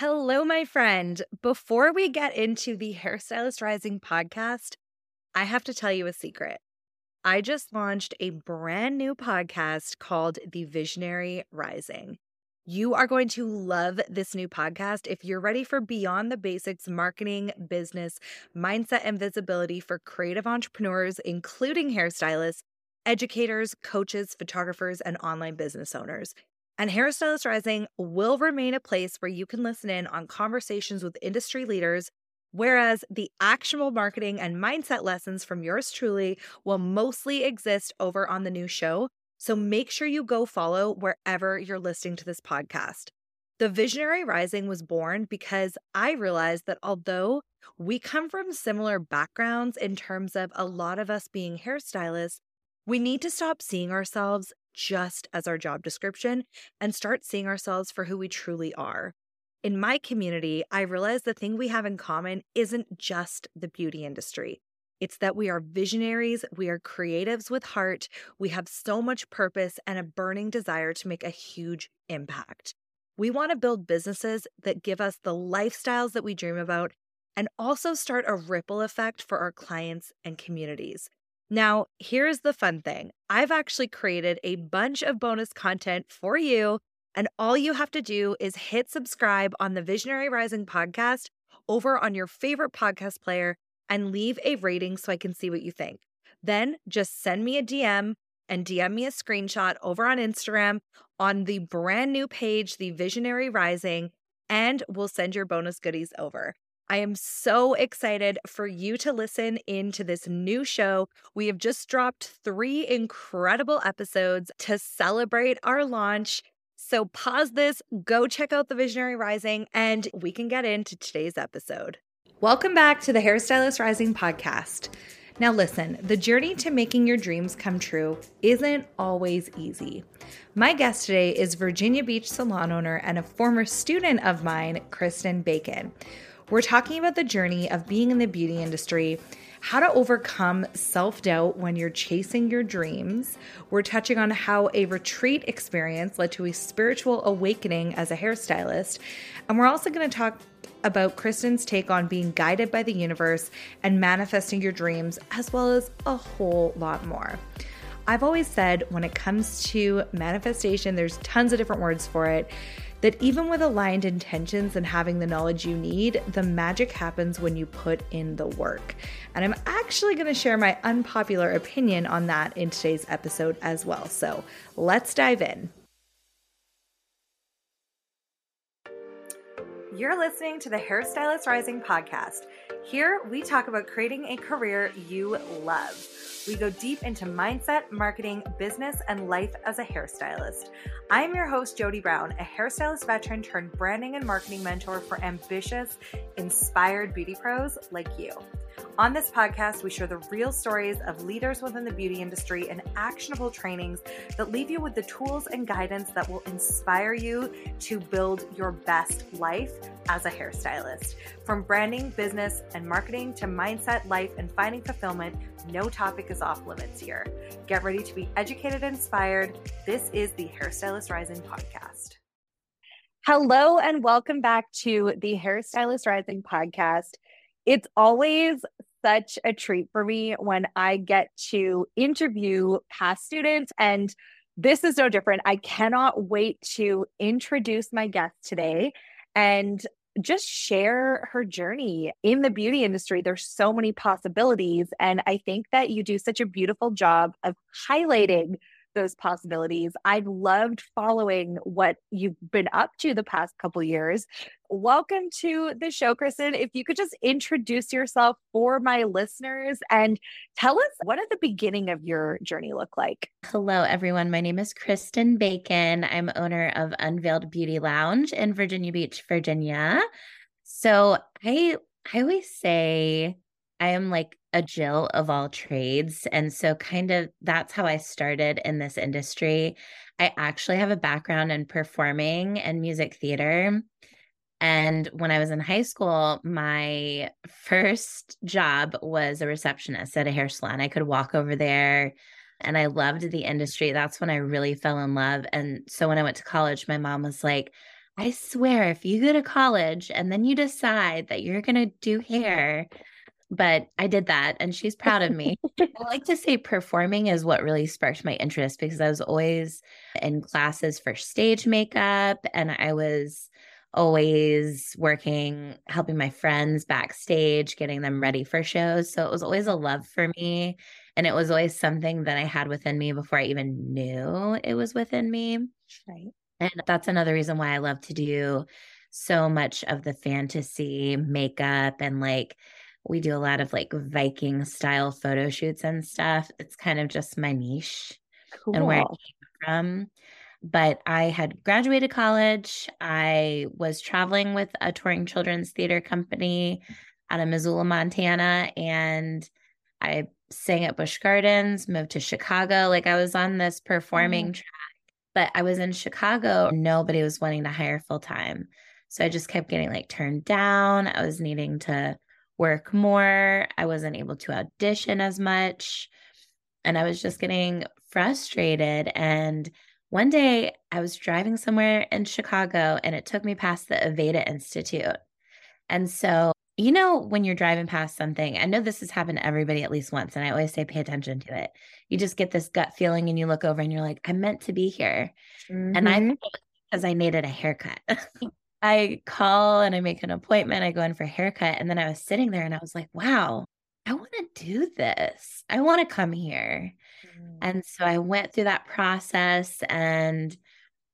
Hello, my friend. Before we get into the Hairstylist Rising podcast, I have to tell you a secret. I just launched a brand new podcast called The Visionary Rising. You are going to love this new podcast if you're ready for beyond the basics marketing, business, mindset, and visibility for creative entrepreneurs, including hairstylists, educators, coaches, photographers, and online business owners. And Hairstylist Rising will remain a place where you can listen in on conversations with industry leaders, whereas the actionable marketing and mindset lessons from yours truly will mostly exist over on the new show. So make sure you go follow wherever you're listening to this podcast. The Visionary Rising was born because I realized that although we come from similar backgrounds in terms of a lot of us being hairstylists, we need to stop seeing ourselves just as our job description and start seeing ourselves for who we truly are. In my community, I realize the thing we have in common isn't just the beauty industry. It's that we are visionaries, we are creatives with heart, we have so much purpose and a burning desire to make a huge impact. We want to build businesses that give us the lifestyles that we dream about and also start a ripple effect for our clients and communities. Now, here's the fun thing I've actually created a bunch of bonus content for you. And all you have to do is hit subscribe on the Visionary Rising podcast over on your favorite podcast player and leave a rating so I can see what you think. Then just send me a DM and DM me a screenshot over on Instagram on the brand new page, The Visionary Rising, and we'll send your bonus goodies over. I am so excited for you to listen into this new show. We have just dropped three incredible episodes to celebrate our launch. So pause this, go check out the Visionary Rising, and we can get into today's episode. Welcome back to the Hairstylist Rising podcast. Now, listen, the journey to making your dreams come true isn't always easy. My guest today is Virginia Beach salon owner and a former student of mine, Kristen Bacon. We're talking about the journey of being in the beauty industry, how to overcome self doubt when you're chasing your dreams. We're touching on how a retreat experience led to a spiritual awakening as a hairstylist. And we're also going to talk about Kristen's take on being guided by the universe and manifesting your dreams, as well as a whole lot more. I've always said when it comes to manifestation, there's tons of different words for it that even with aligned intentions and having the knowledge you need, the magic happens when you put in the work. And I'm actually going to share my unpopular opinion on that in today's episode as well. So let's dive in. You're listening to the Hairstylist Rising podcast. Here we talk about creating a career you love. We go deep into mindset, marketing, business, and life as a hairstylist. I am your host, Jody Brown, a hairstylist veteran turned branding and marketing mentor for ambitious, inspired beauty pros like you. On this podcast, we share the real stories of leaders within the beauty industry and actionable trainings that leave you with the tools and guidance that will inspire you to build your best life as a hairstylist. From branding, business, and marketing to mindset, life, and finding fulfillment, no topic is off limits here. Get ready to be educated and inspired. This is the Hairstylist Rising podcast. Hello, and welcome back to the Hairstylist Rising podcast. It's always such a treat for me when I get to interview past students. And this is no different. I cannot wait to introduce my guest today and just share her journey in the beauty industry. There's so many possibilities. And I think that you do such a beautiful job of highlighting those possibilities. I've loved following what you've been up to the past couple years. Welcome to the show, Kristen. If you could just introduce yourself for my listeners and tell us what did the beginning of your journey look like? Hello, everyone. My name is Kristen Bacon. I'm owner of Unveiled Beauty Lounge in Virginia Beach, Virginia. So I I always say I am like a Jill of all trades. And so, kind of, that's how I started in this industry. I actually have a background in performing and music theater. And when I was in high school, my first job was a receptionist at a hair salon. I could walk over there and I loved the industry. That's when I really fell in love. And so when I went to college, my mom was like, I swear, if you go to college and then you decide that you're going to do hair, but I did that and she's proud of me. I like to say performing is what really sparked my interest because I was always in classes for stage makeup and I was always working, helping my friends backstage, getting them ready for shows. So it was always a love for me. And it was always something that I had within me before I even knew it was within me. Right. And that's another reason why I love to do so much of the fantasy makeup and like we do a lot of like Viking style photo shoots and stuff. It's kind of just my niche cool. and where I came from. But I had graduated college. I was traveling with a touring children's theater company out of Missoula, Montana. And I sang at Busch Gardens, moved to Chicago. Like I was on this performing mm. track, but I was in Chicago. Nobody was wanting to hire full time. So I just kept getting like turned down. I was needing to work more. I wasn't able to audition as much. And I was just getting frustrated. And one day I was driving somewhere in Chicago and it took me past the Aveda Institute. And so, you know, when you're driving past something, I know this has happened to everybody at least once. And I always say, pay attention to it. You just get this gut feeling and you look over and you're like, I'm meant to be here. Mm-hmm. And I, because I needed a haircut. I call and I make an appointment. I go in for a haircut. And then I was sitting there and I was like, wow, I want to do this. I want to come here. Mm. And so I went through that process and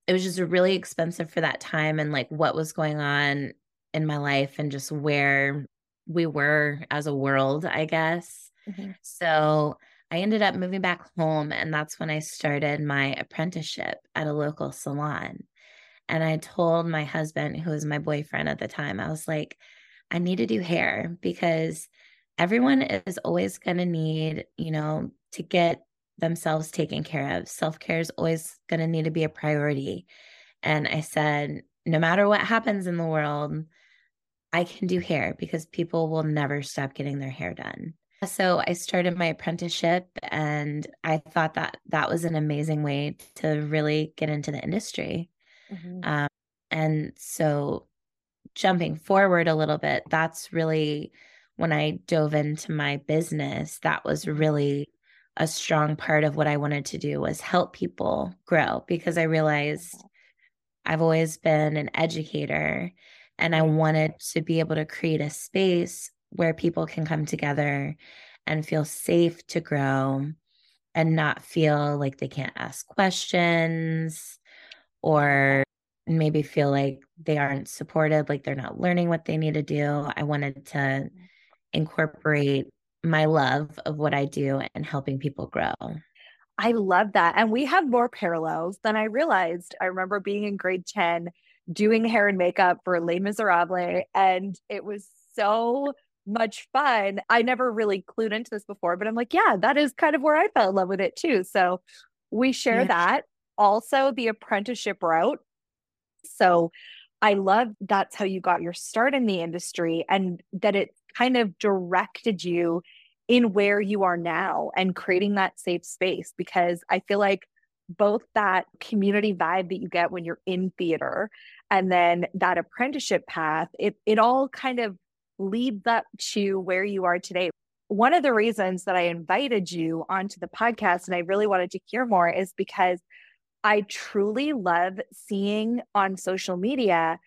it was just really expensive for that time and like what was going on in my life and just where we were as a world, I guess. Mm-hmm. So I ended up moving back home and that's when I started my apprenticeship at a local salon. And I told my husband, who was my boyfriend at the time, I was like, I need to do hair because everyone is always going to need, you know, to get themselves taken care of. Self care is always going to need to be a priority. And I said, no matter what happens in the world, I can do hair because people will never stop getting their hair done. So I started my apprenticeship and I thought that that was an amazing way to really get into the industry. Mm-hmm. Um, and so, jumping forward a little bit, that's really when I dove into my business, that was really a strong part of what I wanted to do was help people grow because I realized I've always been an educator and I wanted to be able to create a space where people can come together and feel safe to grow and not feel like they can't ask questions or maybe feel like they aren't supported, like they're not learning what they need to do. I wanted to mm-hmm. incorporate my love of what I do and helping people grow. I love that. And we have more parallels than I realized. I remember being in grade 10 doing hair and makeup for Les Miserables, and it was so much fun. I never really clued into this before, but I'm like, yeah, that is kind of where I fell in love with it too. So we share yeah. that also the apprenticeship route. So I love that's how you got your start in the industry and that it kind of directed you in where you are now and creating that safe space because I feel like both that community vibe that you get when you're in theater and then that apprenticeship path it it all kind of leads up to where you are today one of the reasons that I invited you onto the podcast and I really wanted to hear more is because I truly love seeing on social media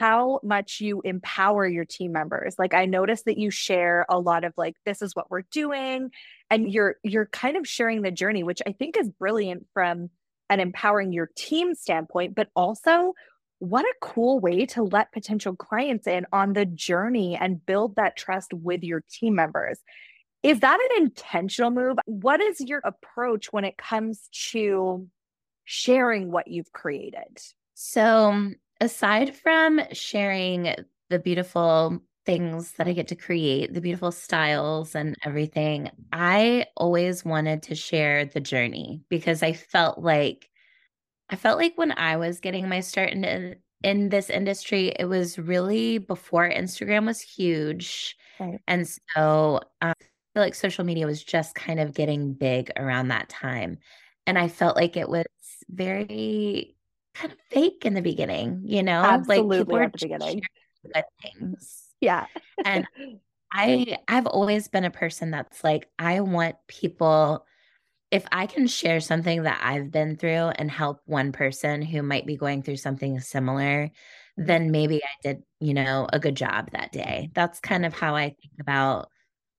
how much you empower your team members. Like I notice that you share a lot of like this is what we're doing and you're you're kind of sharing the journey which I think is brilliant from an empowering your team standpoint but also what a cool way to let potential clients in on the journey and build that trust with your team members. Is that an intentional move? What is your approach when it comes to sharing what you've created? So, aside from sharing the beautiful things that I get to create, the beautiful styles and everything, I always wanted to share the journey because I felt like I felt like when I was getting my start in in this industry, it was really before Instagram was huge. Right. And so um, I feel like social media was just kind of getting big around that time. And I felt like it was very kind of fake in the beginning, you know? Absolutely like people at the beginning. Good things. Yeah. and I I've always been a person that's like, I want people if I can share something that I've been through and help one person who might be going through something similar, then maybe I did, you know, a good job that day. That's kind of how I think about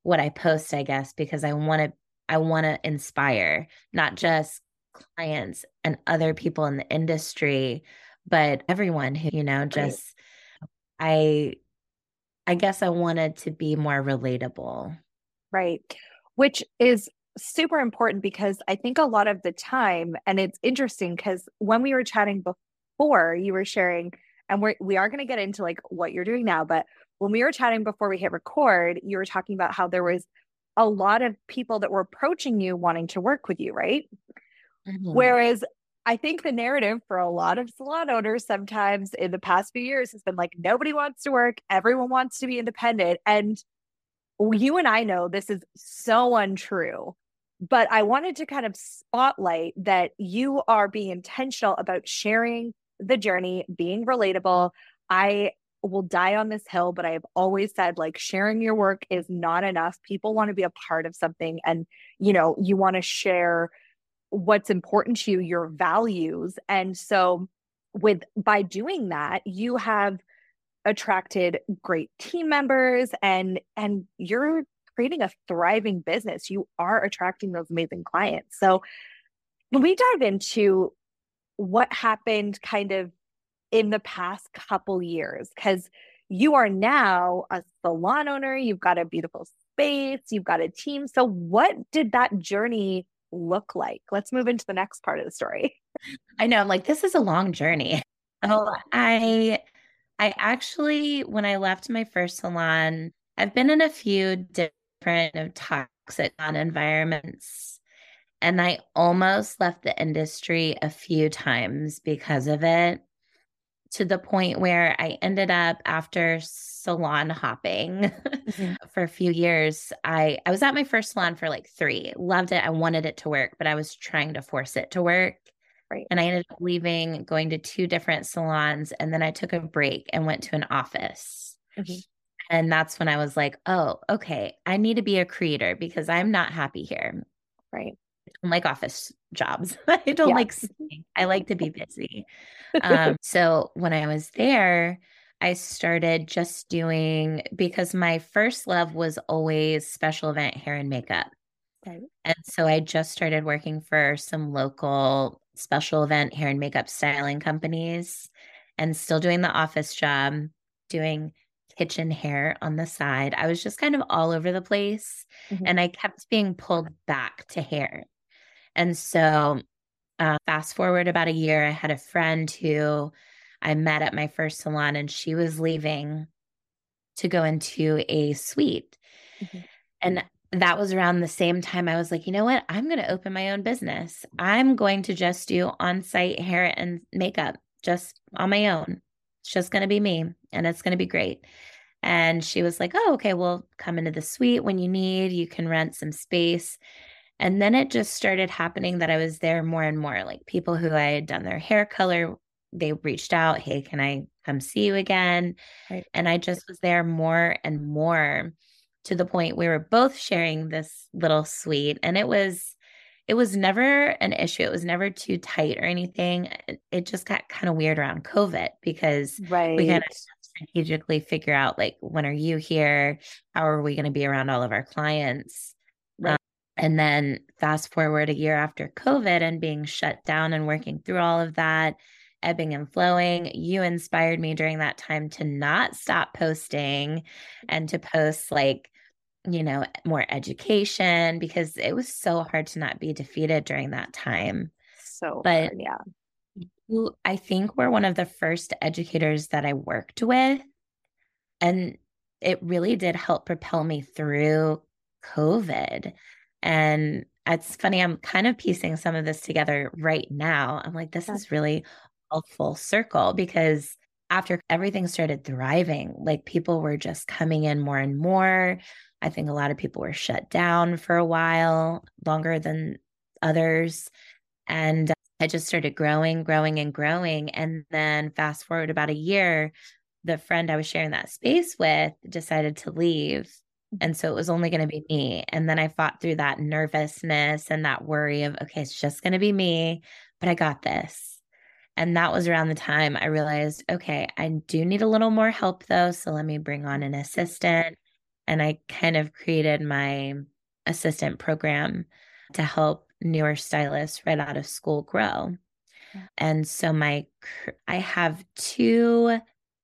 what I post, I guess, because I want to I want to inspire not just clients and other people in the industry, but everyone who, you know, just right. I I guess I wanted to be more relatable. Right. Which is super important because I think a lot of the time, and it's interesting because when we were chatting before, you were sharing, and we're, we are going to get into like what you're doing now, but when we were chatting before we hit record, you were talking about how there was a lot of people that were approaching you wanting to work with you, right? Mm-hmm. Whereas I think the narrative for a lot of salon owners sometimes in the past few years has been like nobody wants to work, everyone wants to be independent. And you and I know this is so untrue. But I wanted to kind of spotlight that you are being intentional about sharing the journey, being relatable. I will die on this hill, but I have always said like sharing your work is not enough. People want to be a part of something and you know, you want to share what's important to you, your values. And so with by doing that, you have attracted great team members and and you're creating a thriving business. You are attracting those amazing clients. So when we dive into what happened kind of in the past couple years, because you are now a salon owner, you've got a beautiful space, you've got a team. So what did that journey look like? Let's move into the next part of the story. I know, I'm like, this is a long journey. Oh, I I actually, when I left my first salon, I've been in a few different toxic environments. And I almost left the industry a few times because of it to the point where I ended up after salon hopping mm-hmm. for a few years. I, I was at my first salon for like three, loved it. I wanted it to work, but I was trying to force it to work. Right. And I ended up leaving, going to two different salons. And then I took a break and went to an office. Mm-hmm. And that's when I was like, oh, okay, I need to be a creator because I'm not happy here. Right. I don't like office jobs. I don't yeah. like sitting. I like to be busy. um, so when I was there, I started just doing because my first love was always special event hair and makeup. Okay. And so I just started working for some local special event hair and makeup styling companies and still doing the office job, doing kitchen hair on the side. I was just kind of all over the place mm-hmm. and I kept being pulled back to hair. And so, uh, fast forward about a year, I had a friend who I met at my first salon, and she was leaving to go into a suite. Mm-hmm. And that was around the same time I was like, you know what? I'm going to open my own business. I'm going to just do on site hair and makeup just on my own. It's just going to be me and it's going to be great. And she was like, oh, okay, well, come into the suite when you need. You can rent some space. And then it just started happening that I was there more and more. Like people who I had done their hair color, they reached out, Hey, can I come see you again? Right. And I just was there more and more to the point we were both sharing this little suite. And it was, it was never an issue. It was never too tight or anything. It, just got kind of weird around COVID because right. we kind of strategically figure out like when are you here? How are we going to be around all of our clients? And then fast forward a year after COVID and being shut down and working through all of that, ebbing and flowing, you inspired me during that time to not stop posting and to post like, you know, more education because it was so hard to not be defeated during that time. So, but hard, yeah. You, I think we're one of the first educators that I worked with. And it really did help propel me through COVID and it's funny, I'm kind of piecing some of this together right now. I'm like, this is really a full circle because after everything started thriving, like people were just coming in more and more. I think a lot of people were shut down for a while, longer than others. And I just started growing, growing, and growing. And then fast forward about a year, the friend I was sharing that space with decided to leave. And so it was only going to be me. And then I fought through that nervousness and that worry of, okay, it's just going to be me, but I got this. And that was around the time I realized, okay, I do need a little more help though. So let me bring on an assistant. And I kind of created my assistant program to help newer stylists right out of school grow. And so my I have two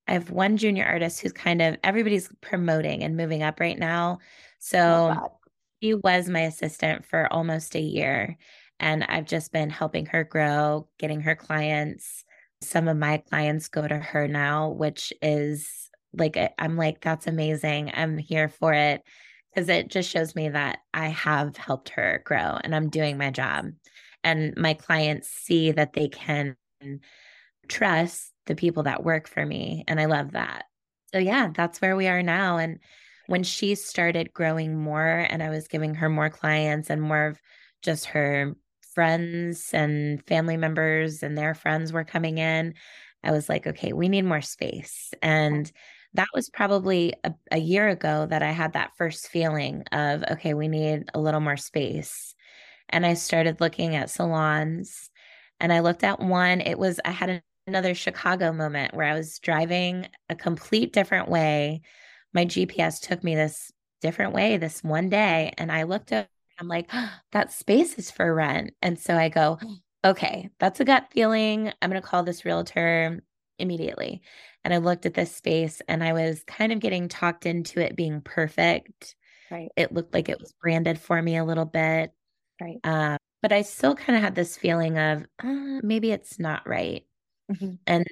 I have one junior artist who's kind of everybody's promoting and moving up right now. So he was my assistant for almost a year and I've just been helping her grow, getting her clients. Some of my clients go to her now, which is like I'm like that's amazing. I'm here for it because it just shows me that I have helped her grow and I'm doing my job. And my clients see that they can trust the people that work for me. And I love that. So, yeah, that's where we are now. And when she started growing more and I was giving her more clients and more of just her friends and family members and their friends were coming in, I was like, okay, we need more space. And that was probably a, a year ago that I had that first feeling of, okay, we need a little more space. And I started looking at salons and I looked at one. It was, I had another Chicago moment where I was driving a complete different way. My GPS took me this different way this one day. And I looked up, I'm like, oh, that space is for rent. And so I go, okay, that's a gut feeling. I'm going to call this realtor immediately. And I looked at this space and I was kind of getting talked into it being perfect. Right. It looked like it was branded for me a little bit. Right. Uh, but I still kind of had this feeling of uh, maybe it's not right. Mm-hmm. And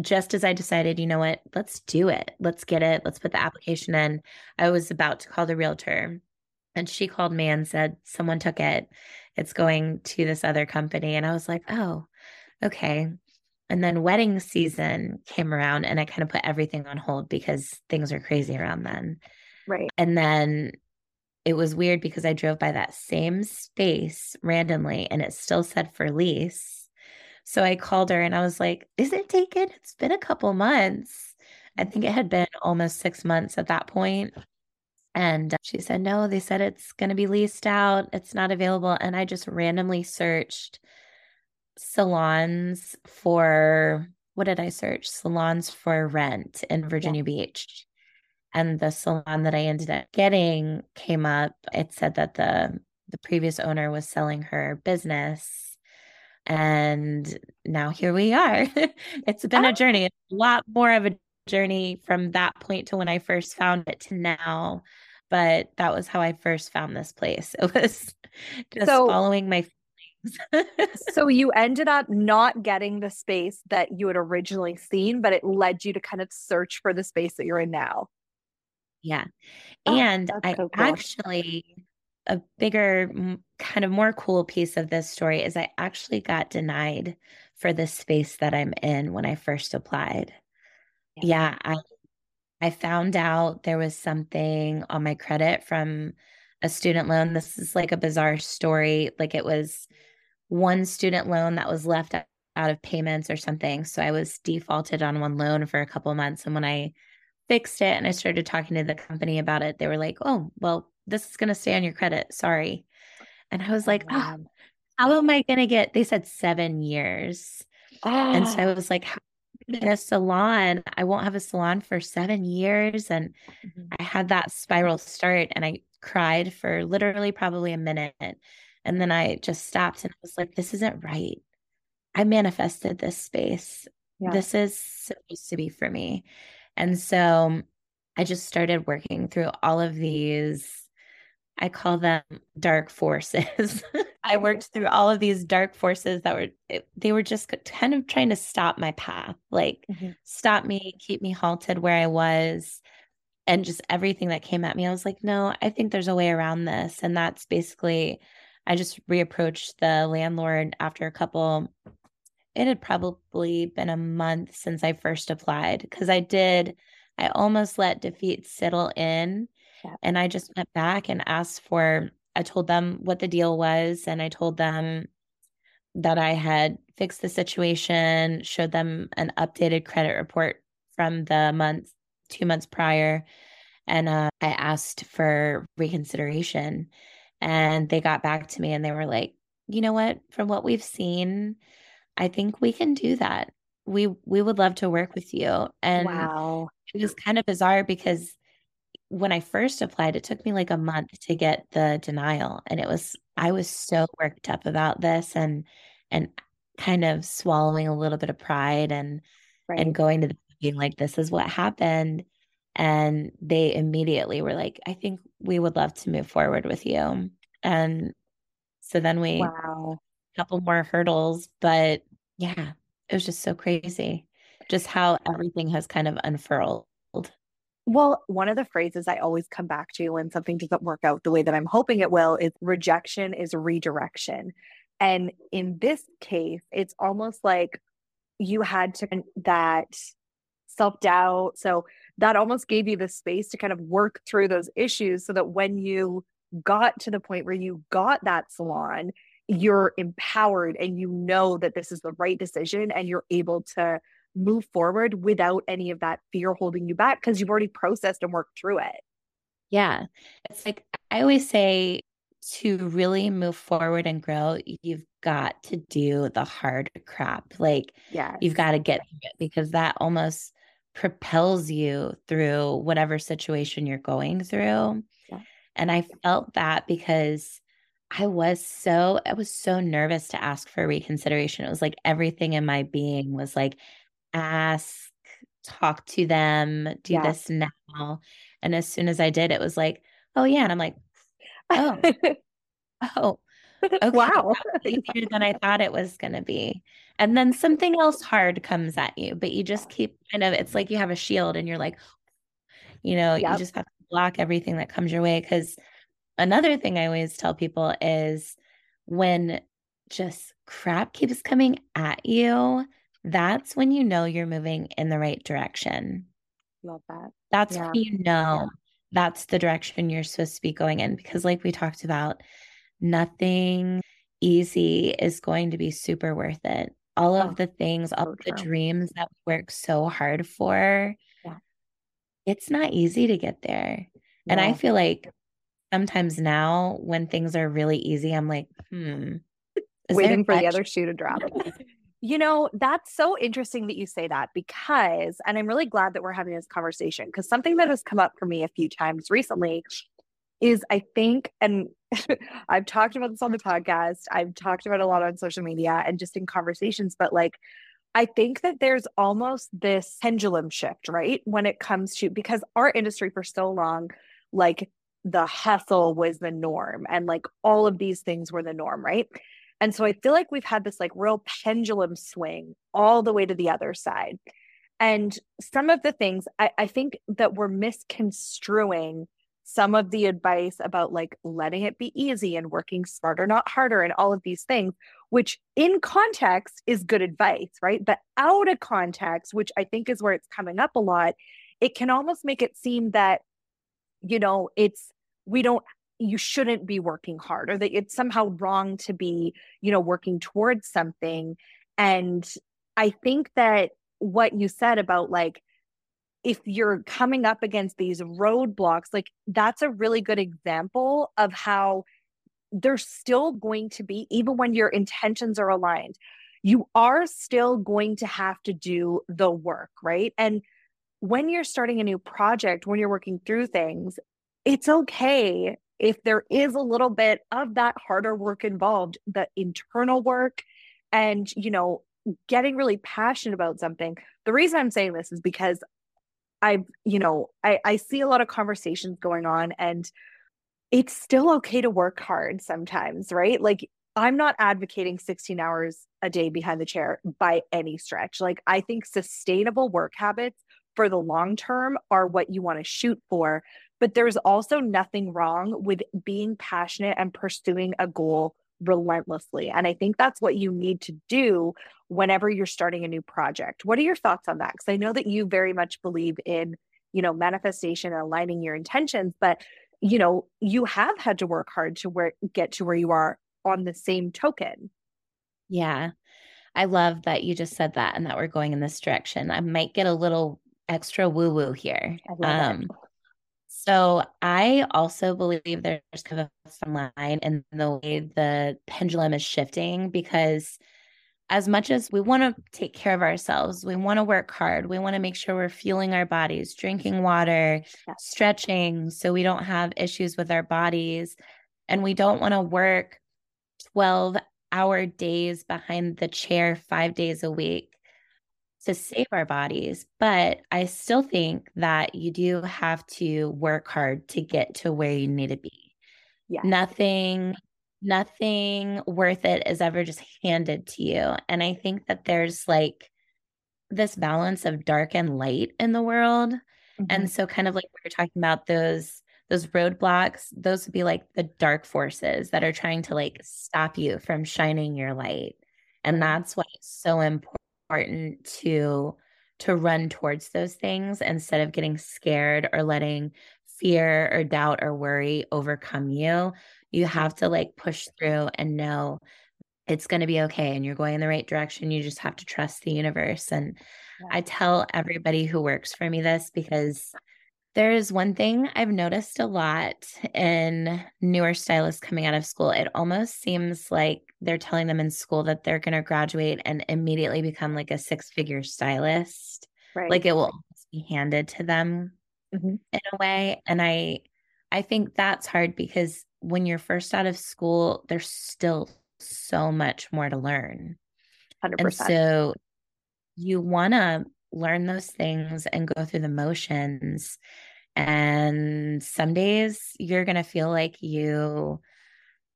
just as I decided, you know what, let's do it. Let's get it. Let's put the application in. I was about to call the realtor and she called me and said, someone took it. It's going to this other company. And I was like, oh, okay. And then wedding season came around and I kind of put everything on hold because things are crazy around then. Right. And then it was weird because I drove by that same space randomly and it still said for lease. So I called her and I was like, Is it taken? It's been a couple months. I think it had been almost six months at that point. And uh, she said, No, they said it's going to be leased out. It's not available. And I just randomly searched salons for what did I search? Salons for rent in Virginia yeah. Beach. And the salon that I ended up getting came up. It said that the the previous owner was selling her business. And now here we are. it's been a oh. journey. It's a lot more of a journey from that point to when I first found it to now. But that was how I first found this place. It was just so, following my feelings. so you ended up not getting the space that you had originally seen, but it led you to kind of search for the space that you're in now. Yeah. Oh, and I so cool. actually, a bigger, kind of more cool piece of this story is I actually got denied for the space that I'm in when I first applied. Yeah. yeah, I I found out there was something on my credit from a student loan. This is like a bizarre story. Like it was one student loan that was left out of payments or something. So I was defaulted on one loan for a couple months. And when I fixed it and I started talking to the company about it, they were like, oh, well, this is going to stay on your credit. Sorry. And I was like, oh, how am I going to get? They said seven years. Oh. And so I ah. was like, in a salon, I won't have a salon for seven years. And mm-hmm. I had that spiral start and I cried for literally probably a minute. And then I just stopped and I was like, this isn't right. I manifested this space. Yeah. This is supposed to be for me. And so I just started working through all of these, I call them dark forces. I worked through all of these dark forces that were, they were just kind of trying to stop my path, like mm-hmm. stop me, keep me halted where I was and just everything that came at me. I was like, no, I think there's a way around this. And that's basically I just reapproached the landlord after a couple. It had probably been a month since I first applied because I did, I almost let defeat settle in. Yeah. And I just went back and asked for, I told them what the deal was. And I told them that I had fixed the situation, showed them an updated credit report from the month, two months prior. And uh, I asked for reconsideration. And they got back to me and they were like, you know what? From what we've seen, I think we can do that. We we would love to work with you. And wow. it was kind of bizarre because when I first applied, it took me like a month to get the denial. And it was I was so worked up about this and and kind of swallowing a little bit of pride and right. and going to the being like, this is what happened. And they immediately were like, I think we would love to move forward with you. And so then we wow. a couple more hurdles, but yeah, it was just so crazy. Just how everything has kind of unfurled. Well, one of the phrases I always come back to when something doesn't work out the way that I'm hoping it will is rejection is redirection. And in this case, it's almost like you had to that self doubt. So that almost gave you the space to kind of work through those issues so that when you got to the point where you got that salon, you're empowered and you know that this is the right decision and you're able to move forward without any of that fear holding you back because you've already processed and worked through it. Yeah. It's like I always say to really move forward and grow, you've got to do the hard crap. Like, yeah, you've got to get through it because that almost propels you through whatever situation you're going through. Yeah. And I felt that because I was so I was so nervous to ask for reconsideration. It was like everything in my being was like ask, talk to them, do yeah. this now. And as soon as I did, it was like, oh yeah. And I'm like, oh, oh, okay. wow. easier than I thought it was going to be. And then something else hard comes at you, but you just keep kind of, it's like you have a shield and you're like, you know, yep. you just have to block everything that comes your way. Cause another thing I always tell people is when just crap keeps coming at you, that's when you know you're moving in the right direction. Love that. That's yeah. when you know yeah. that's the direction you're supposed to be going in. Because, like we talked about, nothing easy is going to be super worth it. All of oh, the things, all of the dreams that we work so hard for, yeah. it's not easy to get there. And I feel like sometimes now when things are really easy, I'm like, hmm. Waiting for the other shoe to drop. You know, that's so interesting that you say that because, and I'm really glad that we're having this conversation because something that has come up for me a few times recently is I think, and I've talked about this on the podcast, I've talked about a lot on social media and just in conversations, but like, I think that there's almost this pendulum shift, right? When it comes to, because our industry for so long, like the hustle was the norm and like all of these things were the norm, right? And so I feel like we've had this like real pendulum swing all the way to the other side. And some of the things I, I think that we're misconstruing some of the advice about like letting it be easy and working smarter, not harder, and all of these things, which in context is good advice, right? But out of context, which I think is where it's coming up a lot, it can almost make it seem that, you know, it's we don't you shouldn't be working hard or that it's somehow wrong to be you know working towards something. And i think that what you said about like if you're coming up against these roadblocks like that's a really good example of how there's still going to be even when your intentions are aligned you are still going to have to do the work right? And when you're starting a new project when you're working through things it's okay if there is a little bit of that harder work involved, the internal work and, you know, getting really passionate about something. The reason I'm saying this is because I've, you know, I, I see a lot of conversations going on and it's still okay to work hard sometimes, right? Like I'm not advocating 16 hours a day behind the chair by any stretch. Like I think sustainable work habits for the long term are what you want to shoot for. But there's also nothing wrong with being passionate and pursuing a goal relentlessly. And I think that's what you need to do whenever you're starting a new project. What are your thoughts on that? Because I know that you very much believe in, you know, manifestation and aligning your intentions, but you know, you have had to work hard to where get to where you are on the same token. Yeah. I love that you just said that and that we're going in this direction. I might get a little extra woo woo here. um, so I also believe there's kind of a fine line in the way the pendulum is shifting because as much as we want to take care of ourselves, we want to work hard, we want to make sure we're fueling our bodies, drinking water, yeah. stretching so we don't have issues with our bodies. And we don't want to work 12 hour days behind the chair five days a week to save our bodies. But I still think that you do have to work hard to get to where you need to be. Yeah. Nothing nothing worth it is ever just handed to you. And I think that there's like this balance of dark and light in the world. Mm-hmm. And so kind of like we are talking about those those roadblocks, those would be like the dark forces that are trying to like stop you from shining your light. And that's why it's so important to to run towards those things instead of getting scared or letting fear or doubt or worry overcome you you have to like push through and know it's going to be okay and you're going in the right direction. You just have to trust the universe. And yeah. I tell everybody who works for me this because there is one thing I've noticed a lot in newer stylists coming out of school. It almost seems like they're telling them in school that they're going to graduate and immediately become like a six figure stylist. Right. Like it will be handed to them mm-hmm. in a way. And I, I think that's hard because when you're first out of school, there's still so much more to learn. 100%. And so you want to learn those things and go through the motions. And some days you're going to feel like you,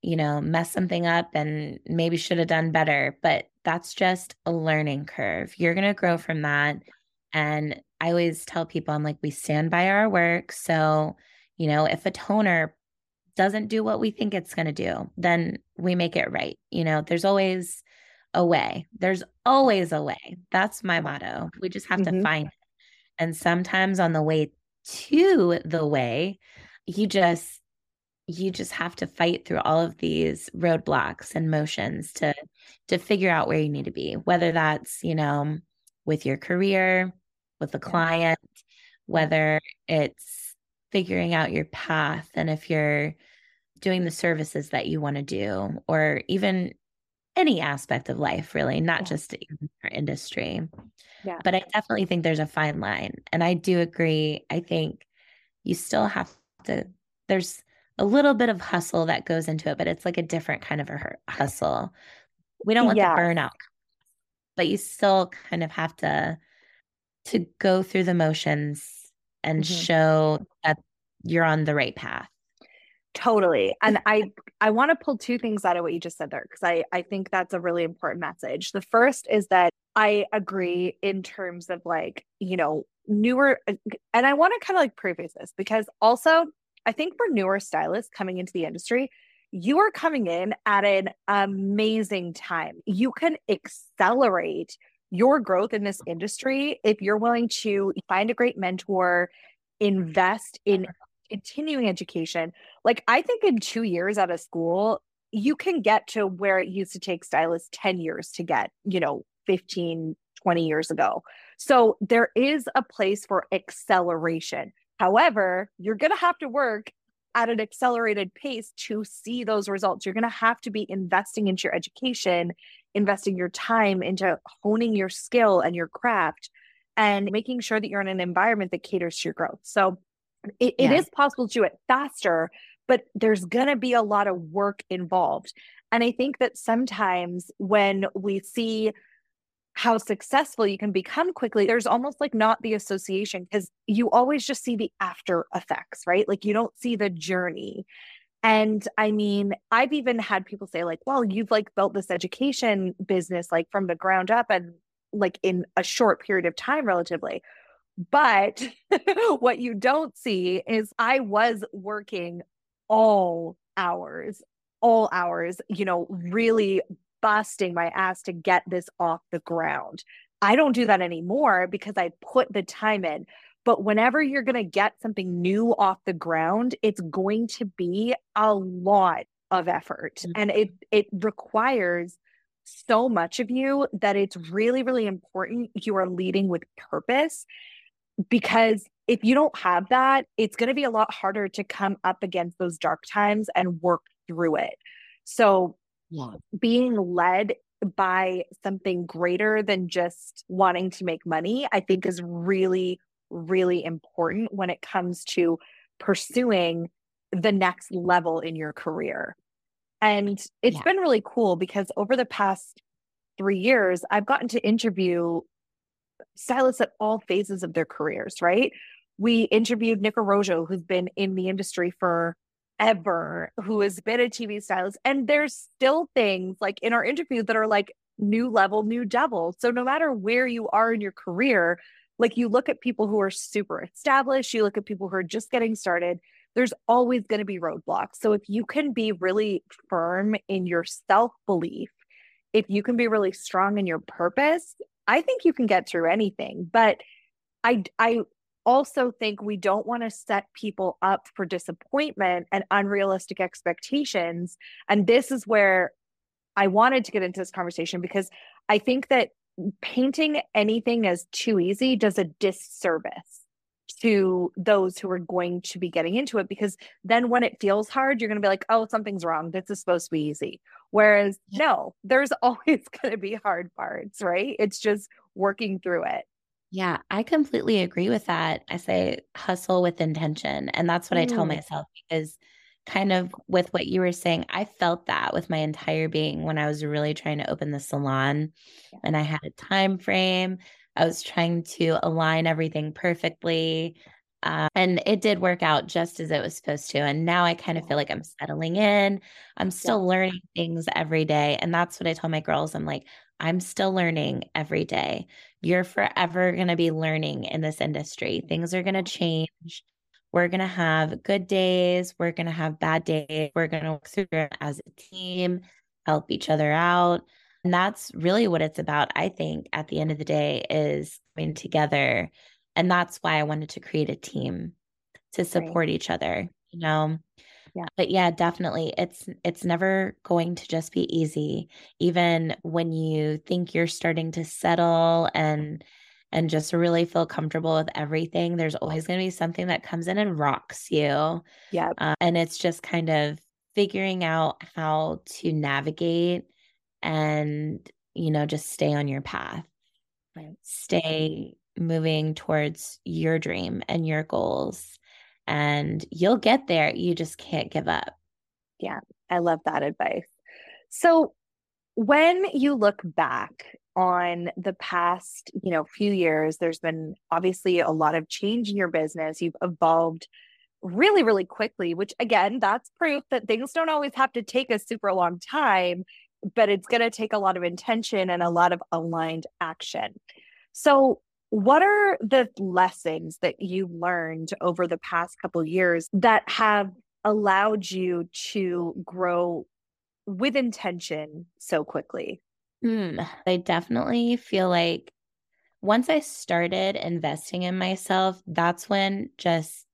you know, mess something up and maybe should have done better, but that's just a learning curve. You're going to grow from that. And I always tell people, I'm like, we stand by our work. So, you know, if a toner doesn't do what we think it's going to do, then we make it right. You know, there's always a way. There's always a way. That's my motto. We just have mm-hmm. to find it. And sometimes on the way to the way, you just you just have to fight through all of these roadblocks and motions to to figure out where you need to be, whether that's, you know, with your career, with a client, whether it's figuring out your path and if you're doing the services that you want to do or even any aspect of life really not yeah. just in our industry yeah but i definitely think there's a fine line and i do agree i think you still have to there's a little bit of hustle that goes into it but it's like a different kind of a hustle we don't want yeah. the burnout but you still kind of have to to go through the motions and mm-hmm. show that you're on the right path. Totally. And I I want to pull two things out of what you just said there because I I think that's a really important message. The first is that I agree in terms of like, you know, newer uh, and I want to kind of like preface this because also I think for newer stylists coming into the industry, you are coming in at an amazing time. You can accelerate your growth in this industry if you're willing to find a great mentor, invest in continuing education. Like, I think in two years out of school, you can get to where it used to take stylists 10 years to get, you know, 15, 20 years ago. So there is a place for acceleration. However, you're going to have to work at an accelerated pace to see those results. You're going to have to be investing into your education, investing your time into honing your skill and your craft and making sure that you're in an environment that caters to your growth. So it, yeah. it is possible to do it faster, but there's going to be a lot of work involved. And I think that sometimes when we see how successful you can become quickly, there's almost like not the association because you always just see the after effects, right? Like you don't see the journey. And I mean, I've even had people say, like, well, you've like built this education business like from the ground up and like in a short period of time, relatively. But what you don't see is I was working all hours, all hours, you know, really busting my ass to get this off the ground. I don't do that anymore because I put the time in. But whenever you're going to get something new off the ground, it's going to be a lot of effort mm-hmm. and it it requires so much of you that it's really, really important you are leading with purpose because if you don't have that, it's going to be a lot harder to come up against those dark times and work through it. So, yeah. being led by something greater than just wanting to make money, I think is really, really important when it comes to pursuing the next level in your career. And it's yeah. been really cool because over the past three years, I've gotten to interview stylists at all phases of their careers, right? We interviewed Nick Arrojo, who's been in the industry for ever, who has been a TV stylist. And there's still things like in our interview that are like new level, new devil. So no matter where you are in your career, like you look at people who are super established, you look at people who are just getting started, there's always going to be roadblocks. So if you can be really firm in your self belief, if you can be really strong in your purpose, I think you can get through anything. But I, I also think we don't want to set people up for disappointment and unrealistic expectations. And this is where I wanted to get into this conversation because I think that painting anything as too easy does a disservice to those who are going to be getting into it because then when it feels hard you're going to be like oh something's wrong this is supposed to be easy whereas no there's always going to be hard parts right it's just working through it yeah, I completely agree with that. I say hustle with intention. And that's what mm. I tell mm. myself because kind of with what you were saying, I felt that with my entire being when I was really trying to open the salon and I had a time frame. I was trying to align everything perfectly. Uh, and it did work out just as it was supposed to. And now I kind of feel like I'm settling in. I'm still yeah. learning things every day. And that's what I tell my girls. I'm like, I'm still learning every day. You're forever going to be learning in this industry. Things are going to change. We're going to have good days. We're going to have bad days. We're going to work through it as a team, help each other out. And that's really what it's about, I think, at the end of the day, is coming together. And that's why i wanted to create a team to support right. each other you know? Yeah. But yeah definitely it's it's never going to just be easy. Even when you think you're starting to settle and and just really feel comfortable with everything there's always going to be something that comes in and rocks you. Yeah uh, and it's just kind of figuring out how to navigate and you know just stay on your path right. stay moving towards your dream and your goals. And you'll get there. You just can't give up. Yeah, I love that advice. So, when you look back on the past, you know, few years, there's been obviously a lot of change in your business. You've evolved really, really quickly, which again, that's proof that things don't always have to take a super long time, but it's going to take a lot of intention and a lot of aligned action. So, what are the lessons that you learned over the past couple years that have allowed you to grow with intention so quickly? Mm, I definitely feel like once I started investing in myself, that's when just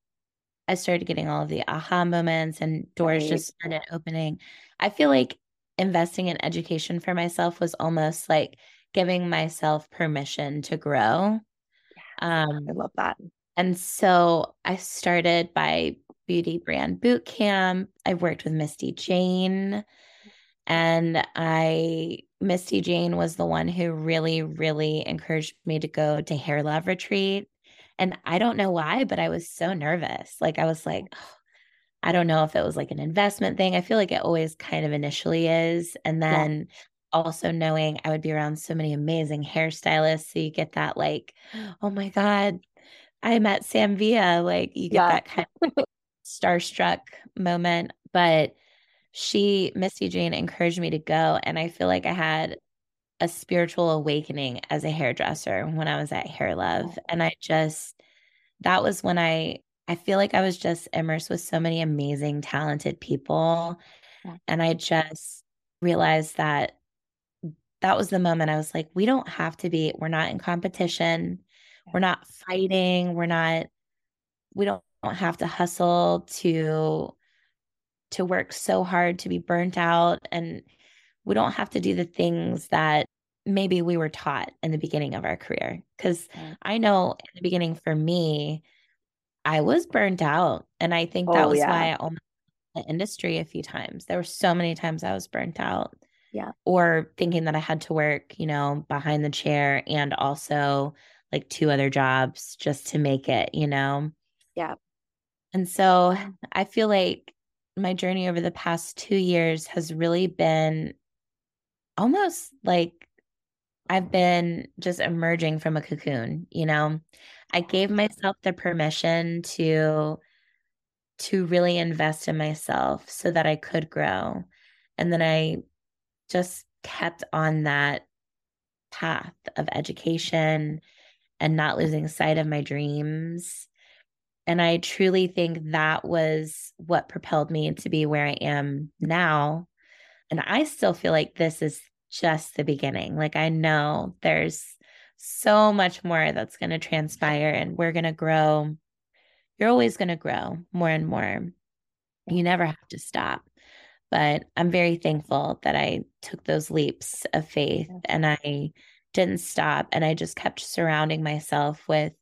I started getting all of the aha moments and doors right. just started opening. I feel like investing in education for myself was almost like giving myself permission to grow um, I love that. And so I started by Beauty Brand Boot Camp. I've worked with Misty Jane. And I, Misty Jane was the one who really, really encouraged me to go to Hair Love Retreat. And I don't know why, but I was so nervous. Like, I was like, oh, I don't know if it was like an investment thing. I feel like it always kind of initially is. And then yeah also knowing I would be around so many amazing hairstylists. So you get that like, oh my God, I met Sam Villa. Like you get yeah. that kind of starstruck moment. But she, Misty Jane, encouraged me to go. And I feel like I had a spiritual awakening as a hairdresser when I was at Hair Love. Oh. And I just, that was when I, I feel like I was just immersed with so many amazing, talented people. And I just realized that that was the moment I was like, we don't have to be, we're not in competition. We're not fighting. We're not, we don't, don't have to hustle to to work so hard to be burnt out and we don't have to do the things that maybe we were taught in the beginning of our career. Because I know in the beginning for me, I was burnt out. And I think that oh, was yeah. why I almost the industry a few times. There were so many times I was burnt out. Yeah. Or thinking that I had to work, you know, behind the chair and also like two other jobs just to make it, you know? Yeah. And so I feel like my journey over the past two years has really been almost like I've been just emerging from a cocoon, you know. I gave myself the permission to to really invest in myself so that I could grow. And then I just kept on that path of education and not losing sight of my dreams. And I truly think that was what propelled me to be where I am now. And I still feel like this is just the beginning. Like I know there's so much more that's going to transpire and we're going to grow. You're always going to grow more and more. You never have to stop. But I'm very thankful that I took those leaps of faith and I didn't stop. And I just kept surrounding myself with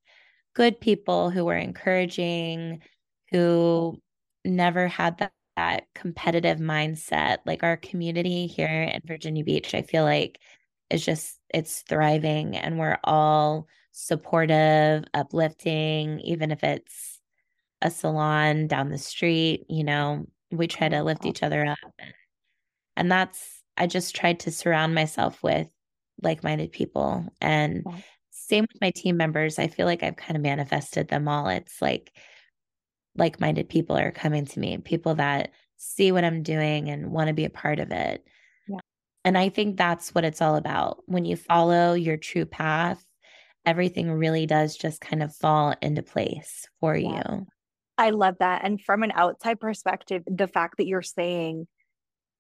good people who were encouraging, who never had that that competitive mindset. Like our community here in Virginia Beach, I feel like is just it's thriving and we're all supportive, uplifting, even if it's a salon down the street, you know, we try to lift each other up. And that's I just tried to surround myself with like-minded people and same with my team members. I feel like I've kind of manifested them all. It's like like minded people are coming to me, people that see what I'm doing and want to be a part of it. And I think that's what it's all about. When you follow your true path, everything really does just kind of fall into place for yeah. you. I love that. And from an outside perspective, the fact that you're saying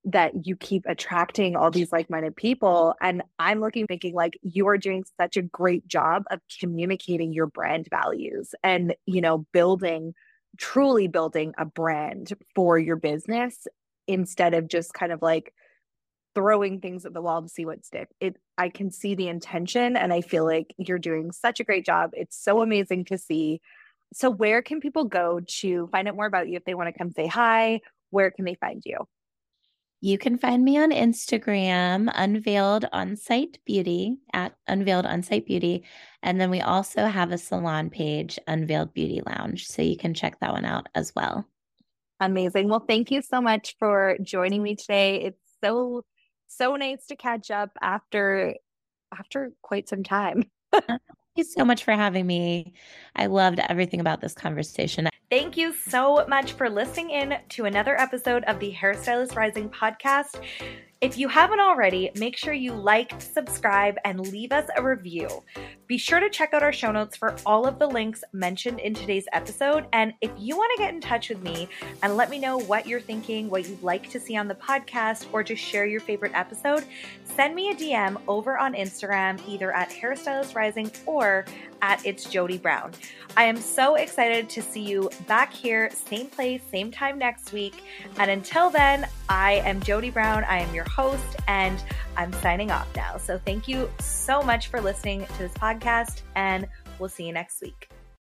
that you keep attracting all these like-minded people and i'm looking thinking like you are doing such a great job of communicating your brand values and you know building truly building a brand for your business instead of just kind of like throwing things at the wall to see what sticks. It I can see the intention and I feel like you're doing such a great job. It's so amazing to see. So where can people go to find out more about you if they want to come say hi? Where can they find you? You can find me on Instagram, Unveiled Onsite Beauty at Unveiled Onsite Beauty. And then we also have a salon page, Unveiled Beauty Lounge. So you can check that one out as well. Amazing. Well, thank you so much for joining me today. It's so, so nice to catch up after after quite some time. Uh, thank you so much for having me. I loved everything about this conversation. Thank you so much for listening in to another episode of the Hairstylist Rising podcast. If you haven't already, make sure you like, subscribe, and leave us a review. Be sure to check out our show notes for all of the links mentioned in today's episode. And if you want to get in touch with me and let me know what you're thinking, what you'd like to see on the podcast, or just share your favorite episode, send me a DM over on Instagram, either at Hairstylist Rising or at It's Jody Brown. I am so excited to see you back here, same place, same time next week. And until then, I am Jody Brown. I am your host, and I'm signing off now. So thank you so much for listening to this podcast, and we'll see you next week.